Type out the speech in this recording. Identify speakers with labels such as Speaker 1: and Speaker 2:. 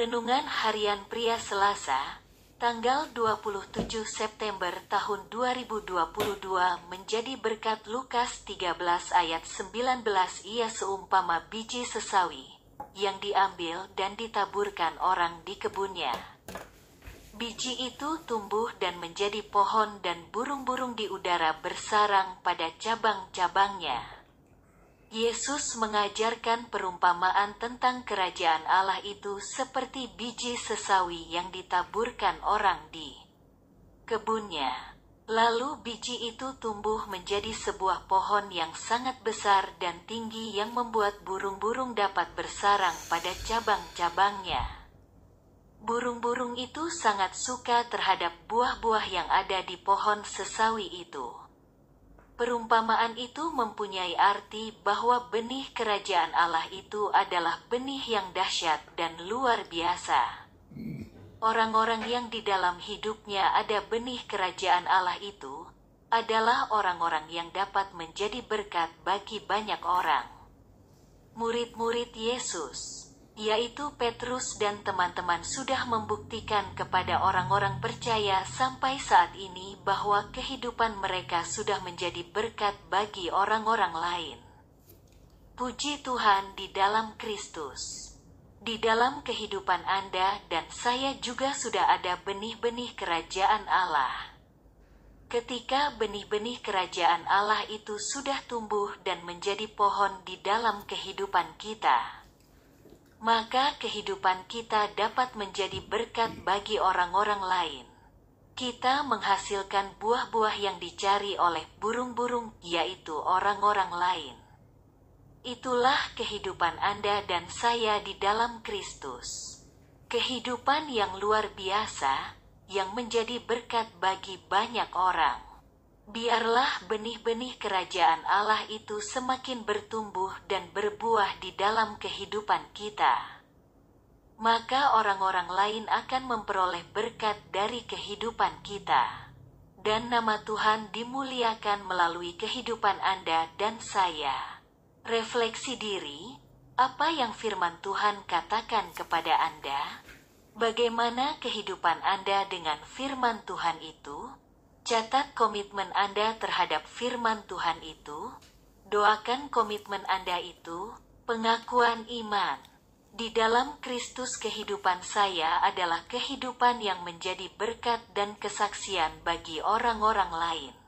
Speaker 1: Renungan Harian Pria Selasa, tanggal 27 September tahun 2022 menjadi berkat Lukas 13 ayat 19 Ia seumpama biji sesawi, yang diambil dan ditaburkan orang di kebunnya. Biji itu tumbuh dan menjadi pohon dan burung-burung di udara bersarang pada cabang-cabangnya. Yesus mengajarkan perumpamaan tentang kerajaan Allah itu seperti biji sesawi yang ditaburkan orang di kebunnya. Lalu biji itu tumbuh menjadi sebuah pohon yang sangat besar dan tinggi yang membuat burung-burung dapat bersarang pada cabang-cabangnya. Burung-burung itu sangat suka terhadap buah-buah yang ada di pohon sesawi itu. Perumpamaan itu mempunyai arti bahwa benih kerajaan Allah itu adalah benih yang dahsyat dan luar biasa. Orang-orang yang di dalam hidupnya ada benih kerajaan Allah itu adalah orang-orang yang dapat menjadi berkat bagi banyak orang. Murid-murid Yesus yaitu Petrus dan teman-teman sudah membuktikan kepada orang-orang percaya sampai saat ini bahwa kehidupan mereka sudah menjadi berkat bagi orang-orang lain. Puji Tuhan di dalam Kristus. Di dalam kehidupan Anda dan saya juga sudah ada benih-benih kerajaan Allah. Ketika benih-benih kerajaan Allah itu sudah tumbuh dan menjadi pohon di dalam kehidupan kita, maka kehidupan kita dapat menjadi berkat bagi orang-orang lain. Kita menghasilkan buah-buah yang dicari oleh burung-burung, yaitu orang-orang lain. Itulah kehidupan Anda dan saya di dalam Kristus. Kehidupan yang luar biasa, yang menjadi berkat bagi banyak orang. Biarlah benih-benih kerajaan Allah itu semakin bertumbuh dan berbuah di dalam kehidupan kita. Maka orang-orang lain akan memperoleh berkat dari kehidupan kita. Dan nama Tuhan dimuliakan melalui kehidupan Anda dan saya. Refleksi diri, apa yang firman Tuhan katakan kepada Anda? Bagaimana kehidupan Anda dengan firman Tuhan itu? Catat komitmen Anda terhadap firman Tuhan itu. Doakan komitmen Anda itu, pengakuan iman. Di dalam Kristus kehidupan saya adalah kehidupan yang menjadi berkat dan kesaksian bagi orang-orang lain.